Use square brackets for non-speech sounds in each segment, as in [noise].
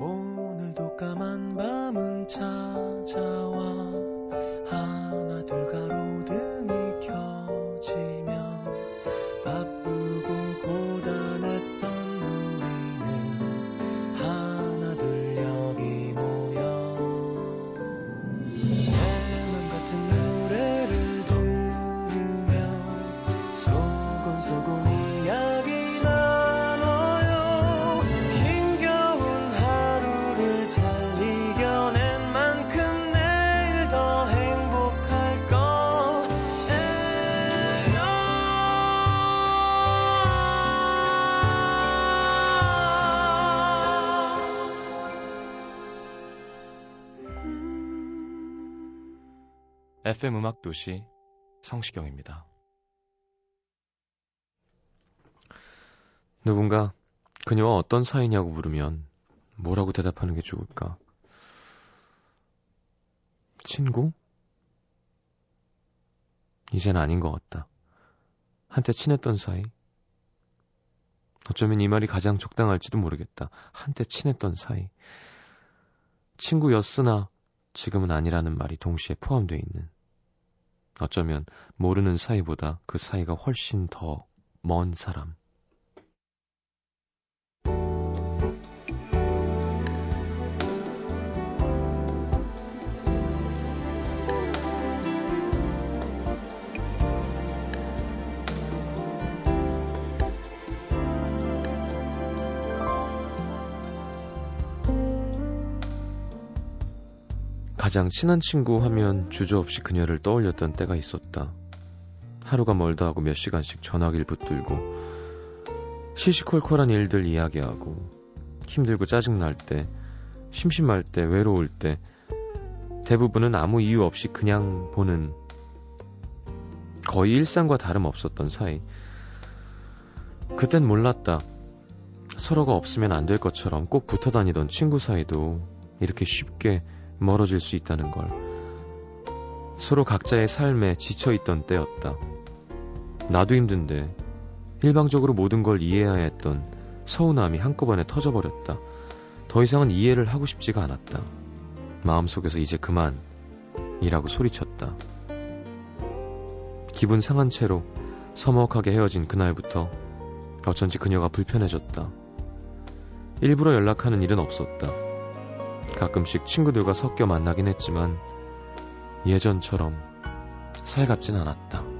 오늘도 까만 밤은 찾아와 FM 음악 도시 성시경입니다. 누군가 그녀와 어떤 사이냐고 물으면 뭐라고 대답하는 게 좋을까? 친구? 이젠 아닌 것 같다. 한때 친했던 사이? 어쩌면 이 말이 가장 적당할지도 모르겠다. 한때 친했던 사이. 친구였으나 지금은 아니라는 말이 동시에 포함되어 있는. 어쩌면 모르는 사이보다 그 사이가 훨씬 더 먼 사람. 가장 친한 친구 하면 주저없이 그녀를 떠올렸던 때가 있었다. 하루가 멀다 하고 몇 시간씩 전화기를 붙들고 시시콜콜한 일들 이야기하고 힘들고 짜증날 때, 심심할 때, 외로울 때 대부분은 아무 이유 없이 그냥 보는 거의 일상과 다름없었던 사이. 그땐 몰랐다. 서로가 없으면 안 될 것처럼 꼭 붙어 다니던 친구 사이도 이렇게 쉽게 멀어질 수 있다는 걸. 서로 각자의 삶에 지쳐있던 때였다. 나도 힘든데 일방적으로 모든 걸 이해해야 했던 서운함이 한꺼번에 터져버렸다. 더 이상은 이해를 하고 싶지가 않았다. 마음속에서 이제 그만 이라고 소리쳤다. 기분 상한 채로 서먹하게 헤어진 그날부터 어쩐지 그녀가 불편해졌다. 일부러 연락하는 일은 없었다. 가끔씩 친구들과 섞여 만나긴 했지만 예전처럼 살갑진 않았다.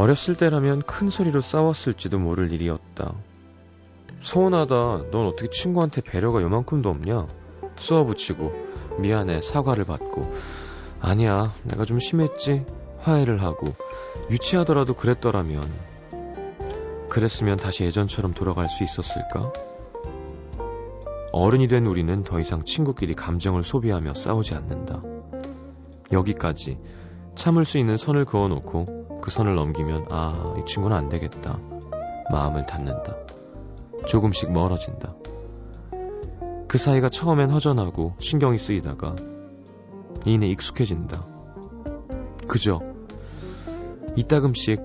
어렸을 때라면 큰 소리로 싸웠을지도 모를 일이었다. 서운하다. 넌 어떻게 친구한테 배려가 요만큼도 없냐? 쏘아붙이고 미안해 사과를 받고 아니야 내가 좀 심했지 화해를 하고 유치하더라도 그랬더라면 그랬으면 다시 예전처럼 돌아갈 수 있었을까? 어른이 된 우리는 더 이상 친구끼리 감정을 소비하며 싸우지 않는다. 여기까지 참을 수 있는 선을 그어놓고 그 선을 넘기면 아, 이 친구는 안 되겠다. 마음을 닫는다. 조금씩 멀어진다. 그 사이가 처음엔 허전하고 신경이 쓰이다가 이내 익숙해진다. 그저 이따금씩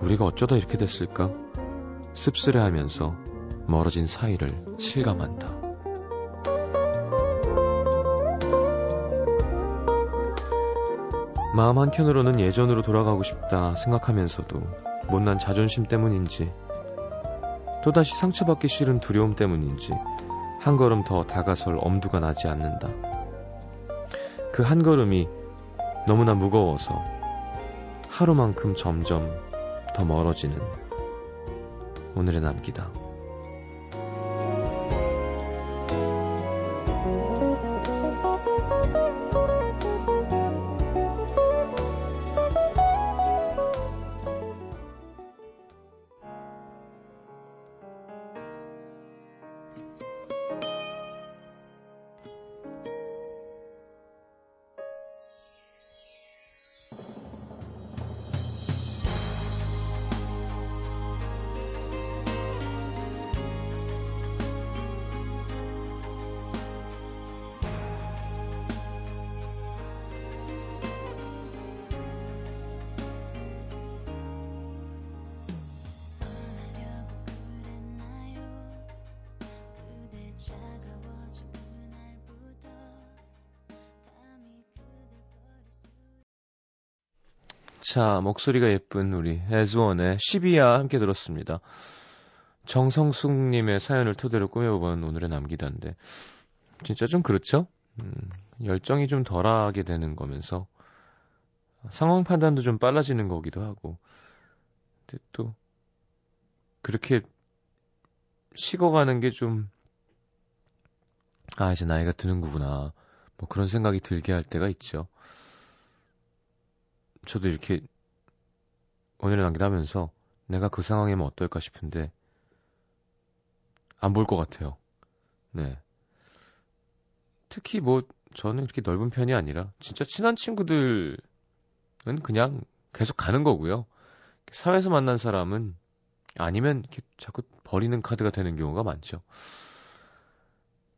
우리가 어쩌다 이렇게 됐을까? 씁쓸해하면서 멀어진 사이를 실감한다. 마음 한켠으로는 예전으로 돌아가고 싶다 생각하면서도 못난 자존심 때문인지 또다시 상처받기 싫은 두려움 때문인지 한 걸음 더 다가설 엄두가 나지 않는다. 그 한 걸음이 너무나 무거워서 하루만큼 점점 더 멀어지는 오늘의 남기다. 자, 목소리가 예쁜 우리 해즈원의 12야 함께 들었습니다. 정성숙님의 사연을 토대로 꾸며본 오늘의 남기다인데, 진짜 좀 그렇죠? 음, 열정이 좀 덜하게 되는 거면서, 상황 판단도 좀 빨라지는 거기도 하고, 근데 또, 그렇게 식어가는 게 좀, 아, 이제 나이가 드는 거구나. 뭐 그런 생각이 들게 할 때가 있죠. 저도 이렇게 오늘의 남기하면서 내가 그 상황이면 어떨까 싶은데 안 볼 것 같아요. 네. 특히 뭐 저는 이렇게 넓은 편이 아니라 진짜 친한 친구들은 그냥 계속 가는 거고요. 사회에서 만난 사람은 아니면 이렇게 자꾸 버리는 카드가 되는 경우가 많죠.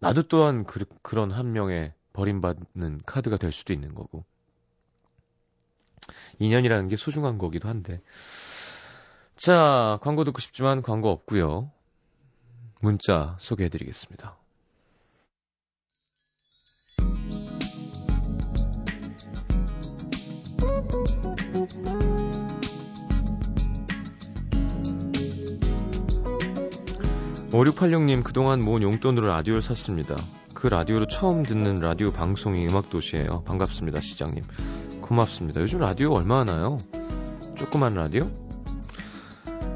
나도 또한 그, 그런 한 명의 버림받는 카드가 될 수도 있는 거고. 인연이라는 게 소중한 거기도 한데. 자, 광고 듣고 싶지만 광고 없고요. 문자 소개해 드리겠습니다. 오육팔육님 그동안 모은 용돈으로 라디오를 샀습니다. 그 라디오로 처음 듣는 라디오 방송이 음악도시예요. 반갑습니다, 시장님. 고맙습니다. 요즘 라디오 얼마 하나요? 조그만 라디오?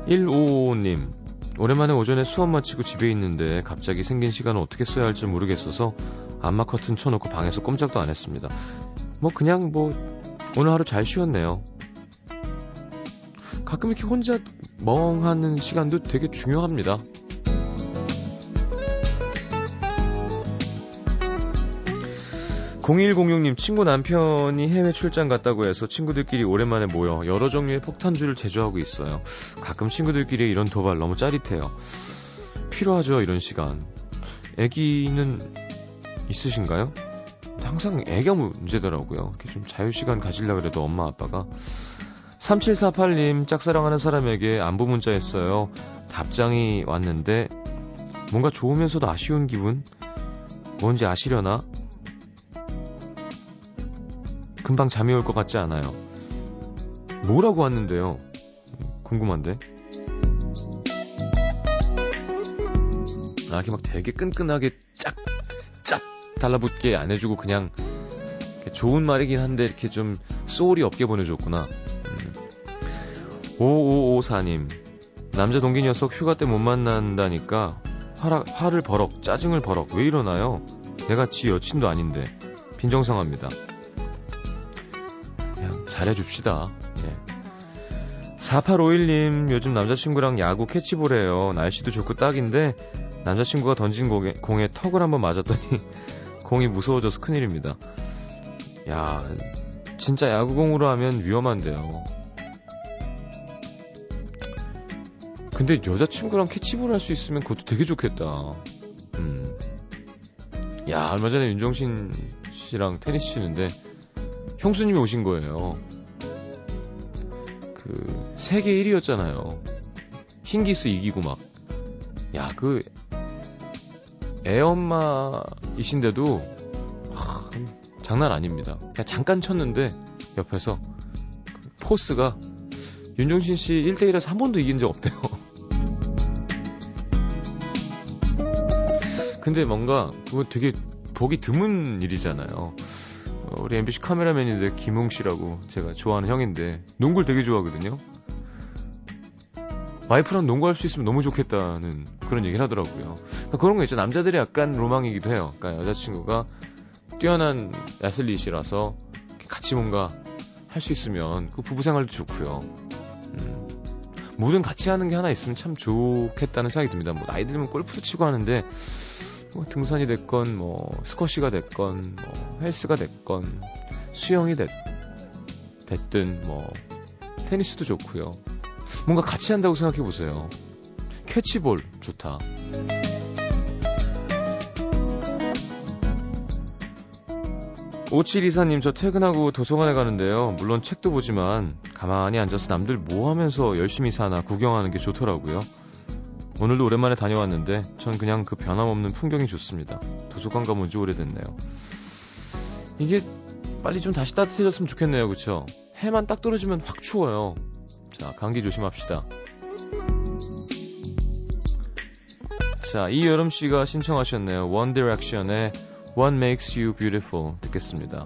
155님, 오랜만에 오전에 수업 마치고 집에 있는데 갑자기 생긴 시간을 어떻게 써야 할지 모르겠어서 안마 커튼 쳐놓고 방에서 꼼짝도 안 했습니다. 뭐 그냥 뭐 오늘 하루 잘 쉬었네요. 가끔 이렇게 혼자 멍하는 시간도 되게 중요합니다. 0106님 친구 남편이 해외 출장 갔다고 해서 친구들끼리 오랜만에 모여 여러 종류의 폭탄주를 제조하고 있어요. 가끔 친구들끼리 이런 도발 너무 짜릿해요. 필요하죠 이런 시간. 애기는 있으신가요? 항상 애가 문제더라고요. 좀 자유 시간 가지려 그래도 엄마 아빠가 3748님 짝사랑하는 사람에게 안부 문자 했어요. 답장이 왔는데 뭔가 좋으면서도 아쉬운 기분? 뭔지 아시려나? 금방 잠이 올 것 같지 않아요. 뭐라고 왔는데요? 궁금한데. 아, 이렇게 막 되게 끈끈하게 짝, 짝 달라붙게 안 해주고 그냥 좋은 말이긴 한데 이렇게 좀 소울이 없게 보내줬구나. 음. 5554님. 남자 동기 녀석 휴가 때 못 만난다니까 화라, 화를 버럭, 짜증을 버럭. 왜 이러나요? 내가 지 여친도 아닌데. 빈정상합니다. 잘해줍시다. 예. 4851님, 요즘 남자친구랑 야구 캐치볼 해요. 날씨도 좋고 딱인데, 남자친구가 던진 공에, 공에 턱을 한번 맞았더니, [laughs] 공이 무서워져서 큰일입니다. 야, 진짜 야구공으로 하면 위험한데요. 근데 여자친구랑 캐치볼 할 수 있으면 그것도 되게 좋겠다. 음. 야, 얼마 전에 윤종신 씨랑 테니스 치는데, 형수님이 오신 거예요. 그 세계 1위였잖아요. 흰기스 이기고 막. 야, 그 애엄마이신데도 하, 장난 아닙니다. 그냥 잠깐 쳤는데 옆에서 그 포스가 윤종신 씨 1대1에서 한 번도 이긴 적 없대요. [laughs] 근데 뭔가 그거 되게 보기 드문 일이잖아요. 어, 우리 MBC 카메라맨인데 김웅 씨라고 제가 좋아하는 형인데 농구를 되게 좋아하거든요. 와이프랑 농구할 수 있으면 너무 좋겠다는 그런 얘기를 하더라고요. 그러니까 그런 거 있죠. 남자들이 약간 로망이기도 해요. 그러니까 여자친구가 뛰어난 애슬릿이라서 같이 뭔가 할 수 있으면 그 부부 생활도 좋고요. 음, 뭐든 같이 하는 게 하나 있으면 참 좋겠다는 생각이 듭니다. 뭐 나이 들면 골프도 치고 하는데 뭐 등산이 됐건 뭐 스쿼시가 됐건 뭐 헬스가 됐건 수영이 됐, 됐든 뭐 테니스도 좋고요. 뭔가 같이 한다고 생각해 보세요. 캐치볼 좋다. 오칠 이사님 저 퇴근하고 도서관에 가는데요. 물론 책도 보지만 가만히 앉아서 남들 뭐 하면서 열심히 사나 구경하는 게 좋더라고요. 오늘도 오랜만에 다녀왔는데 전 그냥 그 변함없는 풍경이 좋습니다. 도서관 가본 지 오래됐네요. 이게 빨리 좀 다시 따뜻해졌으면 좋겠네요. 그쵸? 해만 딱 떨어지면 확 추워요. 자, 감기 조심합시다. 자, 이여름 씨가 신청하셨네요. One Direction의 What Makes You Beautiful 듣겠습니다.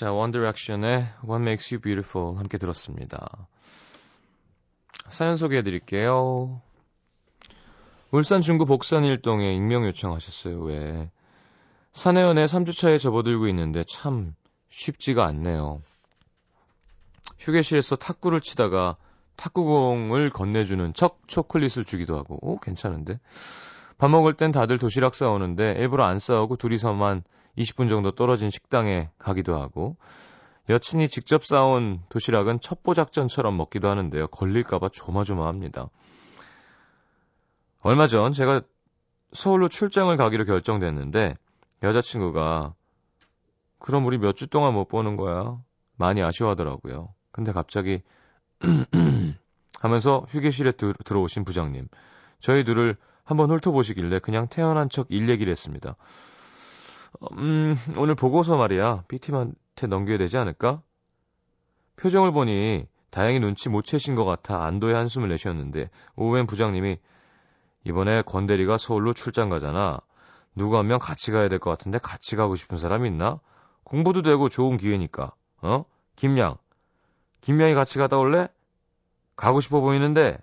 자, One Direction의 What Makes You Beautiful 함께 들었습니다. 사연 소개해 드릴게요. 울산 중구 복산 일동에 익명 요청하셨어요. 왜? 산해연에 3주차에 접어들고 있는데 참 쉽지가 않네요. 휴게실에서 탁구를 치다가 탁구공을 건네주는 척 초콜릿을 주기도 하고, 오, 괜찮은데? 밥 먹을 땐 다들 도시락 싸오는데 일부러 안 싸우고 둘이서만 20분 정도 떨어진 식당에 가기도 하고, 여친이 직접 싸온 도시락은 첩보작전처럼 먹기도 하는데요. 걸릴까봐 조마조마합니다. 얼마 전 제가 서울로 출장을 가기로 결정됐는데 여자친구가 그럼 우리 몇 주 동안 못 보는 거야? 많이 아쉬워하더라고요. 근데 갑자기 [clears throat] 하면서 휴게실에 들, 들어오신 부장님 저희 둘을 한번 훑어보시길래 그냥 태어난 척 일 얘기를 했습니다. 음, 오늘 보고서 말이야. PT한테 넘겨야 되지 않을까? 표정을 보니 다행히 눈치 못 채신 것 같아 안도의 한숨을 내셨는데 오후엔 부장님이 이번에 권대리가 서울로 출장 가잖아. 누구 한 명 같이 가야 될 것 같은데 같이 가고 싶은 사람 있나? 공부도 되고 좋은 기회니까. 어? 김양. 김양이 같이 가다 올래? 가고 싶어 보이는데.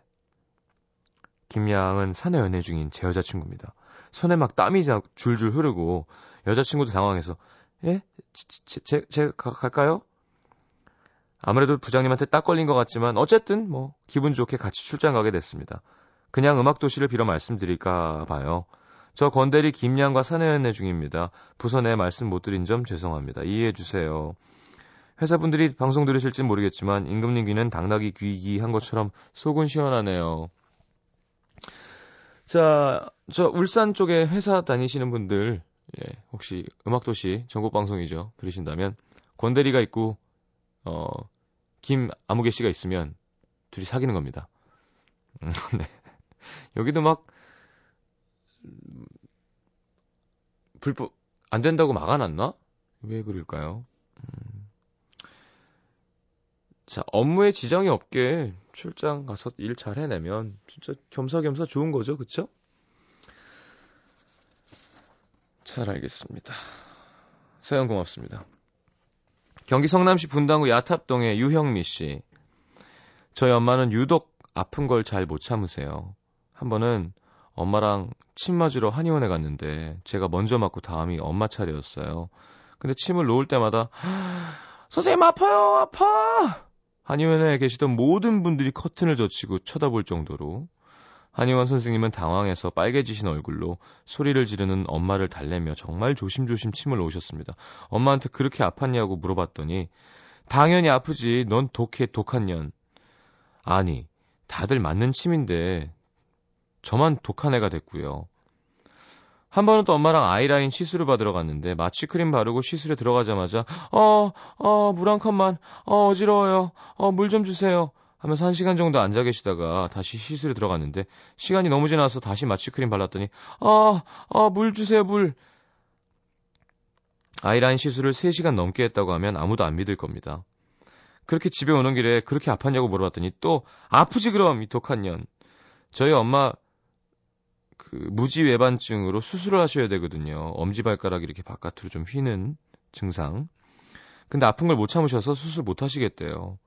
김양은 사내 연애 중인 제 여자친구입니다. 손에 막 땀이 줄줄 흐르고 여자친구도 당황해서 예? 제, 제, 제 갈까요? 아무래도 부장님한테 딱 걸린 것 같지만 어쨌든 뭐 기분 좋게 같이 출장 가게 됐습니다. 그냥 음악도시를 빌어 말씀드릴까 봐요. 저 권대리 김양과 사내연애 중입니다. 부서 내 말씀 못 드린 점 죄송합니다. 이해해 주세요. 회사분들이 방송 들으실진 모르겠지만 임금님 귀는 당나귀 귀기 한 것처럼 속은 시원하네요. 자, 저 울산 쪽에 회사 다니시는 분들 예, 혹시 음악도시 전국 방송이죠. 들으신다면 권대리가 있고 어 김아무개 씨가 있으면 둘이 사귀는 겁니다. 음, [laughs] 네. 여기도 막 불법 안 된다고 막아놨나? 왜 그럴까요? 음. 자 업무에 지장이 없게 출장 가서 일 잘 해내면 진짜 겸사겸사 좋은 거죠, 그쵸? 잘 알겠습니다. 사연 고맙습니다. 경기 성남시 분당구 야탑동의 유형미 씨. 저희 엄마는 유독 아픈 걸 잘 못 참으세요. 한 번은 엄마랑 침 맞으러 한의원에 갔는데 제가 먼저 맞고 다음이 엄마 차례였어요. 근데 침을 놓을 때마다 선생님 아파요 아파 한의원에 계시던 모든 분들이 커튼을 젖히고 쳐다볼 정도로 한의원 선생님은 당황해서 빨개지신 얼굴로 소리를 지르는 엄마를 달래며 정말 조심조심 침을 놓으셨습니다. 엄마한테 그렇게 아팠냐고 물어봤더니 당연히 아프지. 넌 독해 독한 년. 아니, 다들 맞는 침인데 저만 독한 애가 됐고요. 한 번은 또 엄마랑 아이라인 시술을 받으러 갔는데 마취크림 바르고 시술에 들어가자마자 어, 어, 물 한 컵만, 어, 어지러워요. 어, 물 좀 주세요. 하면서 한 시간 정도 앉아 계시다가 다시 시술에 들어갔는데 시간이 너무 지나서 다시 마취크림 발랐더니 아, 아, 물 주세요, 물. 아이라인 시술을 3시간 넘게 했다고 하면 아무도 안 믿을 겁니다. 그렇게 집에 오는 길에 그렇게 아팠냐고 물어봤더니 또 아프지 그럼 이 독한 년. 저희 엄마 그 무지 외반증으로 수술을 하셔야 되거든요. 엄지발가락이 이렇게 바깥으로 좀 휘는 증상. 근데 아픈 걸 못 참으셔서 수술 못 하시겠대요.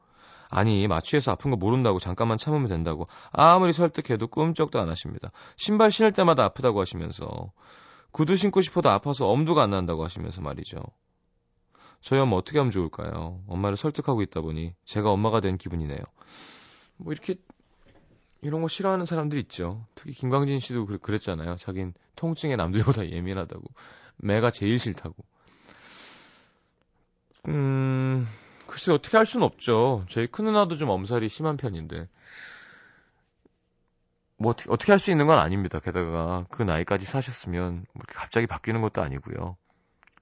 아니 마취해서 아픈 거 모른다고 잠깐만 참으면 된다고 아무리 설득해도 꿈쩍도 안 하십니다. 신발 신을 때마다 아프다고 하시면서 구두 신고 싶어도 아파서 엄두가 안 난다고 하시면서 말이죠. 저희 엄마 어떻게 하면 좋을까요? 엄마를 설득하고 있다 보니 제가 엄마가 된 기분이네요. 뭐 이렇게 이런 거 싫어하는 사람들 있죠. 특히 김광진 씨도 그랬잖아요. 자긴 통증에 남들보다 예민하다고. 매가 제일 싫다고. 음, 글쎄 어떻게 할 수는 없죠. 저희 큰 누나도 좀 엄살이 심한 편인데. 뭐 어떻게, 어떻게 할 수 있는 건 아닙니다. 게다가 그 나이까지 사셨으면 뭐 갑자기 바뀌는 것도 아니고요.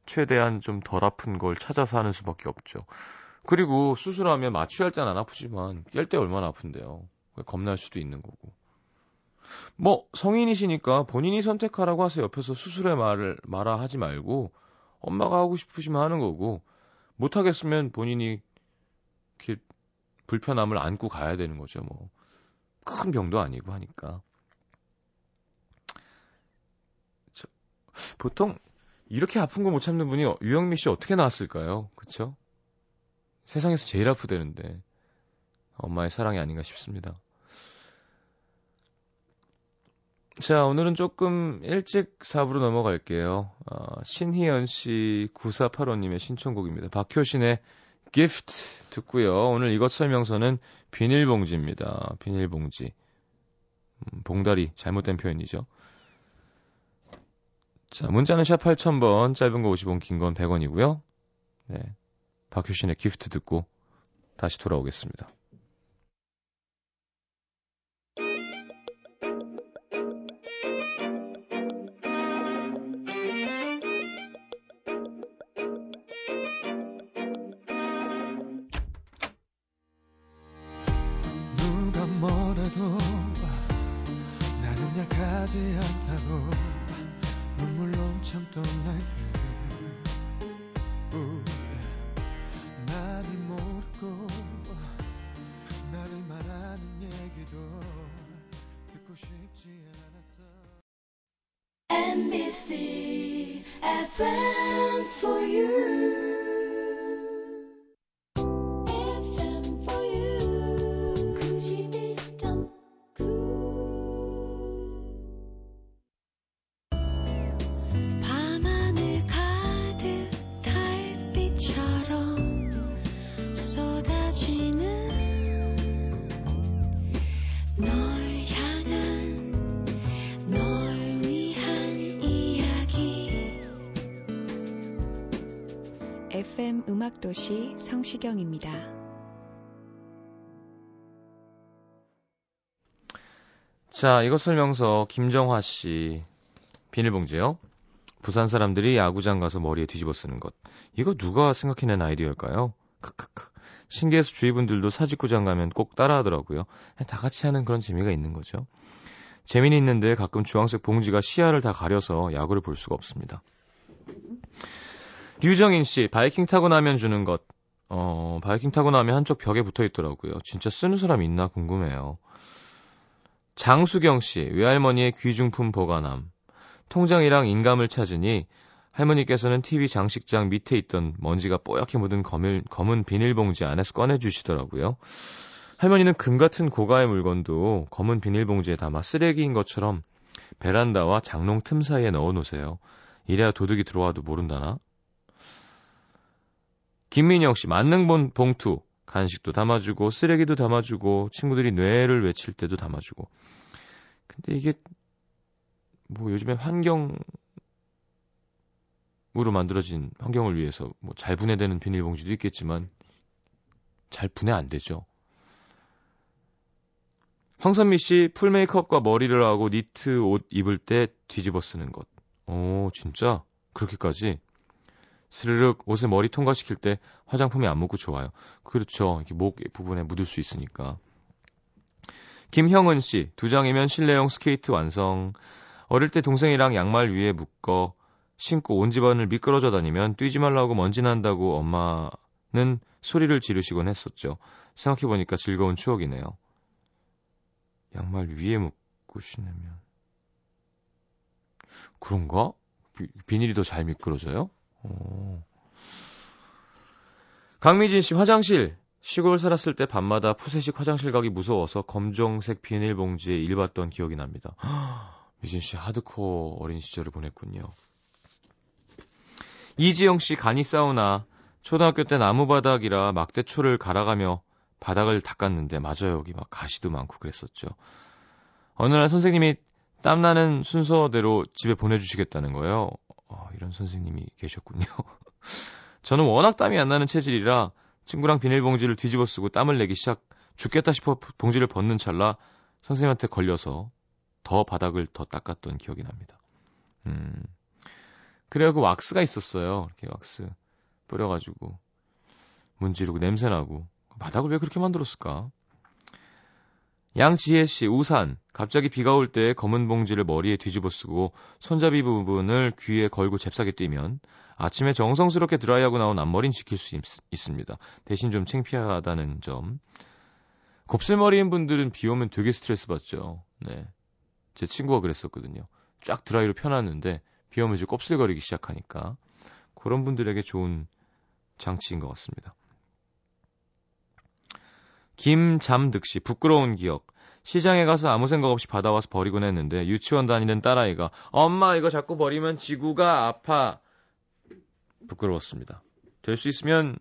최대한 좀 덜 아픈 걸 찾아서 하는 수밖에 없죠. 그리고 수술하면 마취할 때는 안 아프지만 깰 때 얼마나 아픈데요. 겁날 수도 있는 거고. 뭐 성인이시니까 본인이 선택하라고 하세요. 옆에서 수술의 말을 말아 하지 말고 엄마가 하고 싶으시면 하는 거고 못 하겠으면 본인이 이렇게 불편함을 안고 가야 되는 거죠. 뭐 큰 병도 아니고 하니까. 저, 보통 이렇게 아픈 거 못 참는 분이 유영미 씨 어떻게 나왔을까요? 그쵸? 세상에서 제일 아프대는데 엄마의 사랑이 아닌가 싶습니다. 자, 오늘은 조금 일찍 4부로 넘어갈게요. 어, 신희연 씨 9485님의 신청곡입니다. 박효신의 기프트 듣고요. 오늘 이것 설명서는 비닐봉지입니다. 비닐봉지. 음, 봉다리 잘못된 표현이죠. 자, 문자는 샵 8000번, 짧은 거 50원, 긴 건 100원이고요. 네. 박효신의 기프트 듣고 다시 돌아오겠습니다. 음악도시 성시경입니다. 자, 이것 설명서 김정화 씨 비닐봉지요. 부산 사람들이 야구장 가서 머리에 뒤집어 쓰는 것. 이거 누가 생각해낸 아이디어일까요? 크크크. 신기해서 주위 분들도 사직구장 가면 꼭 따라하더라고요. 다 같이 하는 그런 재미가 있는 거죠. 재미는 있는데 가끔 주황색 봉지가 시야를 다 가려서 야구를 볼 수가 없습니다. 류정인 씨, 바이킹 타고 나면 주는 것. 어, 바이킹 타고 나면 한쪽 벽에 붙어 있더라고요. 진짜 쓰는 사람 있나 궁금해요. 장수경 씨, 외할머니의 귀중품 보관함. 통장이랑 인감을 찾으니 할머니께서는 TV 장식장 밑에 있던 먼지가 뽀얗게 묻은 검은, 검은 비닐봉지 안에서 꺼내주시더라고요. 할머니는 금 같은 고가의 물건도 검은 비닐봉지에 담아 쓰레기인 것처럼 베란다와 장롱 틈 사이에 넣어 놓으세요. 이래야 도둑이 들어와도 모른다나? 김민영 씨, 만능본 봉투. 간식도 담아주고, 쓰레기도 담아주고, 친구들이 뇌를 외칠 때도 담아주고. 근데 이게, 뭐 요즘에 환경으로 만들어진 환경을 위해서 뭐 잘 분해되는 비닐봉지도 있겠지만, 잘 분해 안 되죠. 황선미 씨, full 메이크업과 머리를 하고 니트 옷 입을 때 뒤집어 쓰는 것. 오, 진짜? 그렇게까지? 스르륵 옷에 머리 통과시킬 때 화장품이 안 묻고 좋아요. 그렇죠. 이렇게 목 부분에 묻을 수 있으니까. 김형은 씨, 두 장이면 실내용 스케이트 완성. 어릴 때 동생이랑 양말 위에 묶어 신고 온 집안을 미끄러져 다니면 뛰지 말라고 먼지 난다고 엄마는 소리를 지르시곤 했었죠. 생각해보니까 즐거운 추억이네요. 양말 위에 묶고 신으면. 그런가? 비, 비닐이 더 잘 미끄러져요? 오. 강미진 씨 화장실 시골 살았을 때 밤마다 푸세식 화장실 가기 무서워서 검정색 비닐봉지에 일 봤던 기억이 납니다. [gasps] 미진 씨 하드코어 어린 시절을 보냈군요. 이지영 씨 간이 사우나 초등학교 때 나무바닥이라 막대초를 갈아가며 바닥을 닦았는데 맞아요 여기 막 가시도 많고 그랬었죠. 어느 날 선생님이 땀나는 순서대로 집에 보내주시겠다는 거예요. 어, 이런 선생님이 계셨군요. [laughs] 저는 워낙 땀이 안 나는 체질이라 친구랑 비닐봉지를 뒤집어 쓰고 땀을 내기 시작 죽겠다 싶어 봉지를 벗는 찰나 선생님한테 걸려서 더 바닥을 더 닦았던 기억이 납니다. 음. 그래요, 그 왁스가 있었어요. 이렇게 왁스 뿌려가지고 문지르고 냄새나고 바닥을 왜 그렇게 만들었을까? 양지혜 씨, 우산. 갑자기 비가 올 때 검은 봉지를 머리에 뒤집어 쓰고 손잡이 부분을 귀에 걸고 잽싸게 뛰면 아침에 정성스럽게 드라이하고 나온 앞머리는 지킬 수 있, 습니다 대신 좀 창피하다는 점. 곱슬머리인 분들은 비 오면 되게 스트레스 받죠. 네. 제 친구가 그랬었거든요. 쫙 드라이로 펴놨는데 비 오면 이제 곱슬거리기 시작하니까 그런 분들에게 좋은 장치인 것 같습니다. 김잠득 씨, 부끄러운 기억. 시장에 가서 아무 생각 없이 받아와서 버리곤 했는데 유치원 다니는 딸아이가 엄마 이거 자꾸 버리면 지구가 아파. 부끄러웠습니다. 될 수 있으면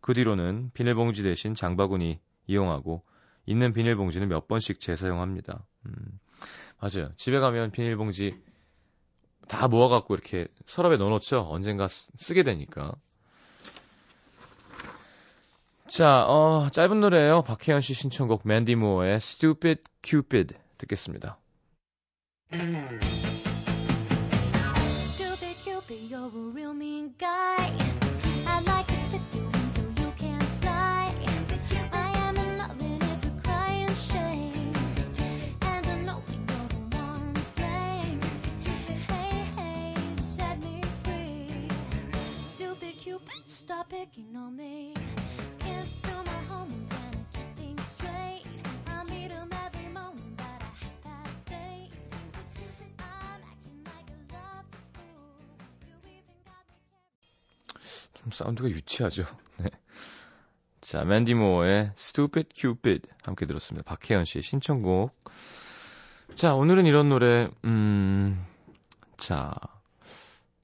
그 뒤로는 비닐봉지 대신 장바구니 이용하고 있는 비닐봉지는 몇 번씩 재사용합니다. 음, 맞아요. 집에 가면 비닐봉지 다 모아갖고 이렇게 서랍에 넣어놓죠. 언젠가 쓰, 게 되니까. 자, 어, 짧은 노래예요. 박혜연 씨 신청곡 맨디 모어의 Stupid Cupid 듣겠습니다. Stupid Cupid, you're a real mean guy. I'd like to flip you until you can't fly. I am in love and it's a crying shame. And I know you're the one to blame. Hey, hey, set me free. Stupid Cupid, stop picking on me. 좀 사운드가 유치하죠. [laughs] 네. 자, 맨디 모어의 Stupid Cupid 함께 들었습니다. 박혜연 씨의 신청곡. 자, 오늘은 이런 노래, 음, 자,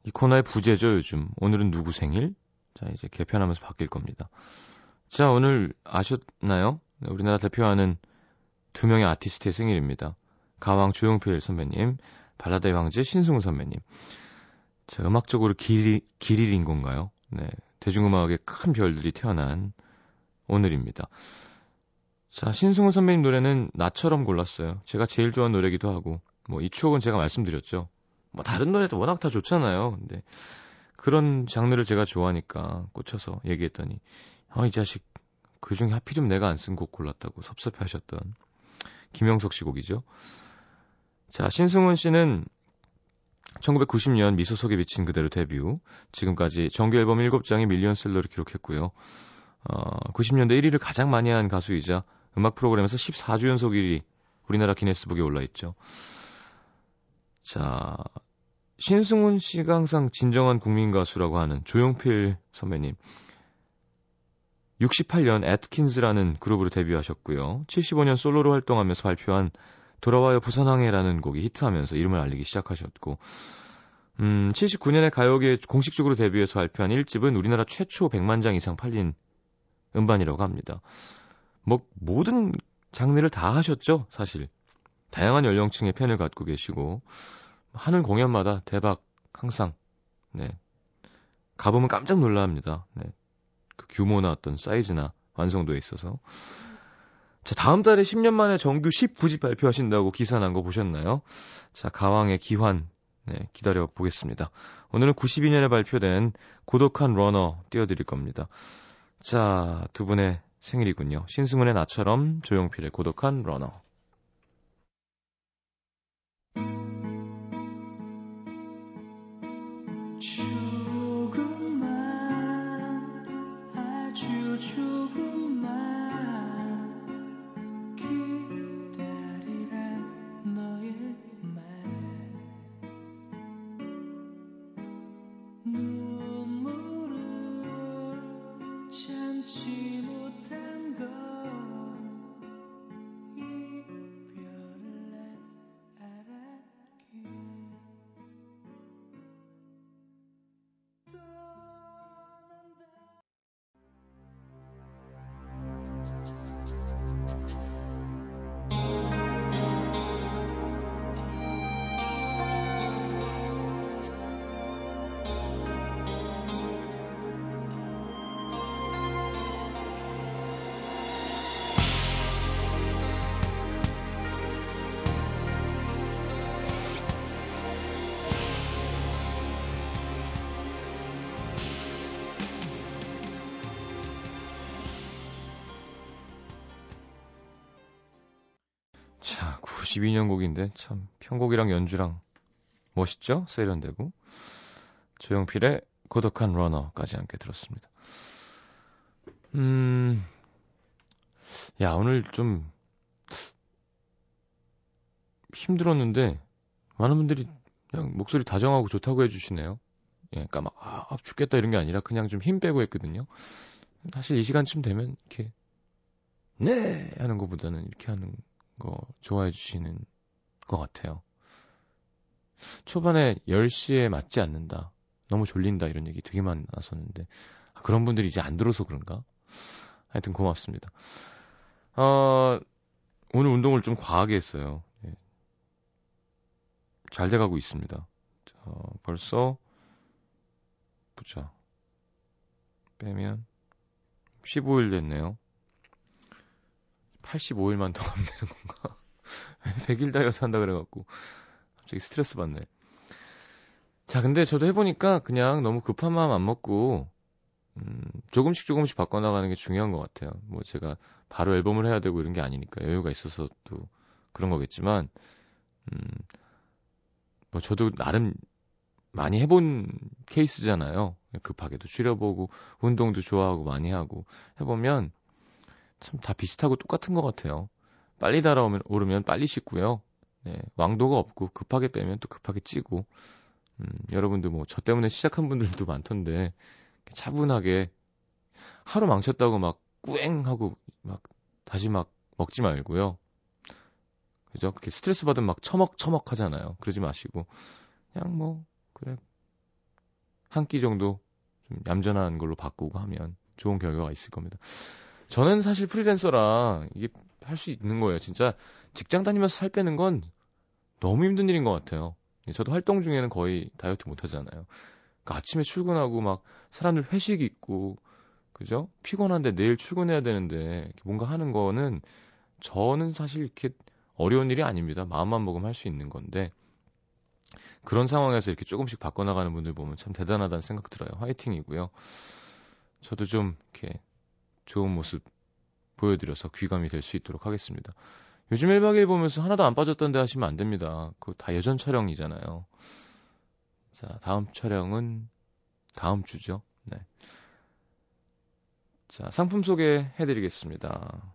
이 코너의 부제죠, 요즘. 오늘은 누구 생일? 자, 이제 개편하면서 바뀔 겁니다. 자, 오늘 아셨나요? 네, 우리나라 대표하는 두 명의 아티스트의 생일입니다. 가왕 조용필 선배님, 발라드의 황제 신승우 선배님. 자, 음악적으로 길, 길일인 건가요? 네. 대중음악의 큰 별들이 태어난 오늘입니다. 자, 신승우 선배님 노래는 나처럼 골랐어요. 제가 제일 좋아하는 노래기도 하고, 뭐, 이 추억은 제가 말씀드렸죠. 뭐, 다른 노래도 워낙 다 좋잖아요. 근데, 그런 장르를 제가 좋아하니까 꽂혀서 얘기했더니, 아, 이 자식, 그 중에 하필이면 내가 안 쓴 곡 골랐다고 섭섭해 하셨던 김영석 씨 곡이죠. 자, 신승훈 씨는 1990년 미소 속에 비친 그대로 데뷔, 지금까지 정규 앨범 7장의 밀리언셀러를 기록했고요. 어, 90년대 1위를 가장 많이 한 가수이자 음악 프로그램에서 14주 연속 1위 우리나라 기네스북에 올라 있죠. 자, 신승훈 씨가 항상 진정한 국민 가수라고 하는 조용필 선배님. 68년 애트킨즈라는 그룹으로 데뷔하셨고요. 75년 솔로로 활동하면서 발표한 돌아와요 부산항해라는 곡이 히트하면서 이름을 알리기 시작하셨고, 음, 79년에 가요계에 공식적으로 데뷔해서 발표한 1집은 우리나라 최초 100만 장 이상 팔린 음반이라고 합니다. 뭐, 모든 장르를 다 하셨죠, 사실. 다양한 연령층의 팬을 갖고 계시고, 하는 공연마다 대박, 항상, 네. 가보면 깜짝 놀라 합니다. 네. 그 규모나 어떤 사이즈나 완성도에 있어서. 자, 다음 달에 10년 만에 정규 19집 발표하신다고 기사 난 거 보셨나요? 자, 가왕의 귀환. 네, 기다려 보겠습니다. 오늘은 92년에 발표된 고독한 러너 띄워드릴 겁니다. 자, 두 분의 생일이군요. 신승훈의 나처럼 조용필의 고독한 러너. 92년 곡인데 참 편곡이랑 연주랑 멋있죠? 세련되고 조용필의 고독한 러너까지 함께 들었습니다. 음, 야 오늘 좀 힘들었는데 많은 분들이 그냥 목소리 다정하고 좋다고 해주시네요. 예, 그러니까 막 아, 죽겠다 이런 게 아니라 그냥 좀 힘 빼고 했거든요. 사실 이 시간쯤 되면 이렇게 네 하는 것보다는 이렇게 하는 거 좋아해 주시는 것 같아요. 초반에 10시에 맞지 않는다. 너무 졸린다 이런 얘기 되게 많이 나왔었는데 아, 그런 분들이 이제 안 들어서 그런가? 하여튼 고맙습니다. 어, 오늘 운동을 좀 과하게 했어요. 예. 잘 돼가고 있습니다. 어, 벌써 보자. 빼면 15일 됐네요. 85일만 더 하면 되는 건가? [laughs] 100일 다이어트 한다 그래갖고 갑자기 스트레스 받네. 자, 근데 저도 해보니까 그냥 너무 급한 마음 안 먹고 음, 조금씩 조금씩 바꿔나가는 게 중요한 것 같아요. 뭐 제가 바로 앨범을 해야 되고 이런 게 아니니까 여유가 있어서 또 그런 거겠지만, 음, 뭐 저도 나름 많이 해본 케이스잖아요. 급하게도 줄여보고 운동도 좋아하고 많이 하고 해보면 참 다 비슷하고 똑같은 것 같아요. 빨리 달아오면 오르면 빨리 씻고요. 네, 왕도가 없고 급하게 빼면 또 급하게 찌고 음, 여러분들 뭐저 때문에 시작한 분들도 많던데 차분하게 하루 망쳤다고 막 꾸앵 하고 막 다시 막 먹지 말고요. 그죠? 그렇게 스트레스 받으면 막 처먹처먹 하잖아요. 그러지 마시고 그냥 뭐 그래 한 끼 정도 좀 얌전한 걸로 바꾸고 하면 좋은 결과가 있을 겁니다. 저는 사실 프리랜서라 이게 할 수 있는 거예요. 진짜 직장 다니면서 살 빼는 건 너무 힘든 일인 것 같아요. 저도 활동 중에는 거의 다이어트 못 하잖아요. 그러니까 아침에 출근하고 막 사람들 회식 있고 그죠? 피곤한데 내일 출근해야 되는데 뭔가 하는 거는 저는 사실 이렇게 어려운 일이 아닙니다. 마음만 먹으면 할 수 있는 건데 그런 상황에서 이렇게 조금씩 바꿔나가는 분들 보면 참 대단하다는 생각 들어요. 화이팅이고요. 저도 좀 이렇게 좋은 모습 보여드려서 귀감이 될 수 있도록 하겠습니다. 요즘 1박 2일 보면서 하나도 안 빠졌던데 하시면 안 됩니다. 그거 다 예전 촬영이잖아요. 자, 다음 촬영은 다음 주죠. 네. 자, 상품 소개해 드리겠습니다.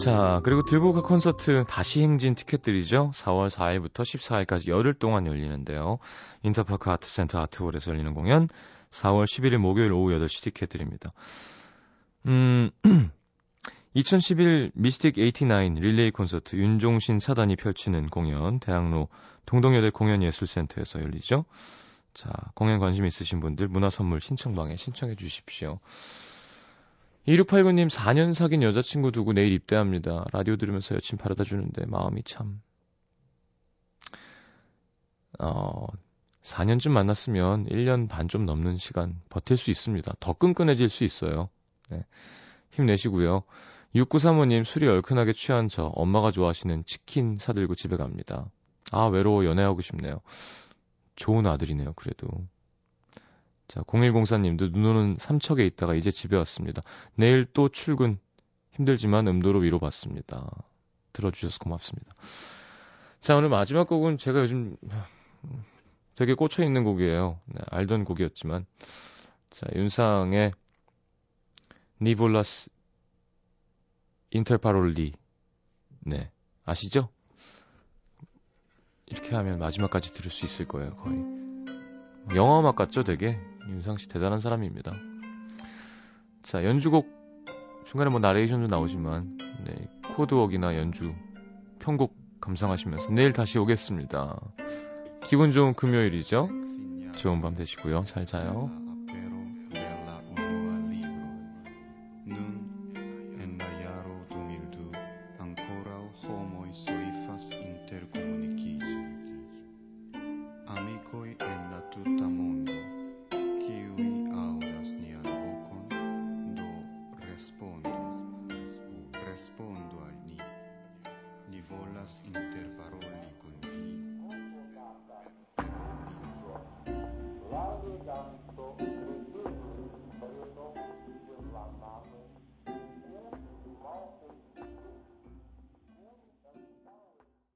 자, 그리고 들국화 콘서트 다시 행진 티켓들이죠. 4월 4일부터 14일까지 열흘 동안 열리는데요. 인터파크 아트센터 아트홀에서 열리는 공연 4월 11일 목요일 오후 8시 티켓 드립니다. 음, [clears throat] 2011 미스틱 89 릴레이 콘서트 윤종신 사단이 펼치는 공연 대학로 동동여대 공연예술센터에서 열리죠. 자, 공연 관심 있으신 분들 문화선물 신청방에 신청해 주십시오. 2689님 4년 사귄 여자친구 두고 내일 입대합니다. 라디오 들으면서 여친 바라다 주는데 마음이 참. 어, 4년쯤 만났으면 1년 반 좀 넘는 시간 버틸 수 있습니다. 더 끈끈해질 수 있어요. 네. 힘내시고요. 6935님 술이 얼큰하게 취한 저 엄마가 좋아하시는 치킨 사들고 집에 갑니다. 아 외로워 연애하고 싶네요. 좋은 아들이네요. 그래도. 자 0104님도 눈 오는 삼척에 있다가 이제 집에 왔습니다. 내일 또 출근 힘들지만 음도로 위로받습니다. 들어주셔서 고맙습니다. 자 오늘 마지막 곡은 제가 요즘 되게 꽂혀 있는 곡이에요. 네, 알던 곡이었지만 자 윤상의 니볼라스 인터파롤리 네 아시죠? 이렇게 하면 마지막까지 들을 수 있을 거예요 거의 영화 음악 같죠 되게 윤상 씨 대단한 사람입니다 자 연주곡 중간에 뭐 나레이션도 나오지만 네, 코드웍이나 연주 편곡 감상하시면서 내일 다시 오겠습니다 기분 좋은 금요일이죠. 좋은 밤 되시고요. 잘 자요.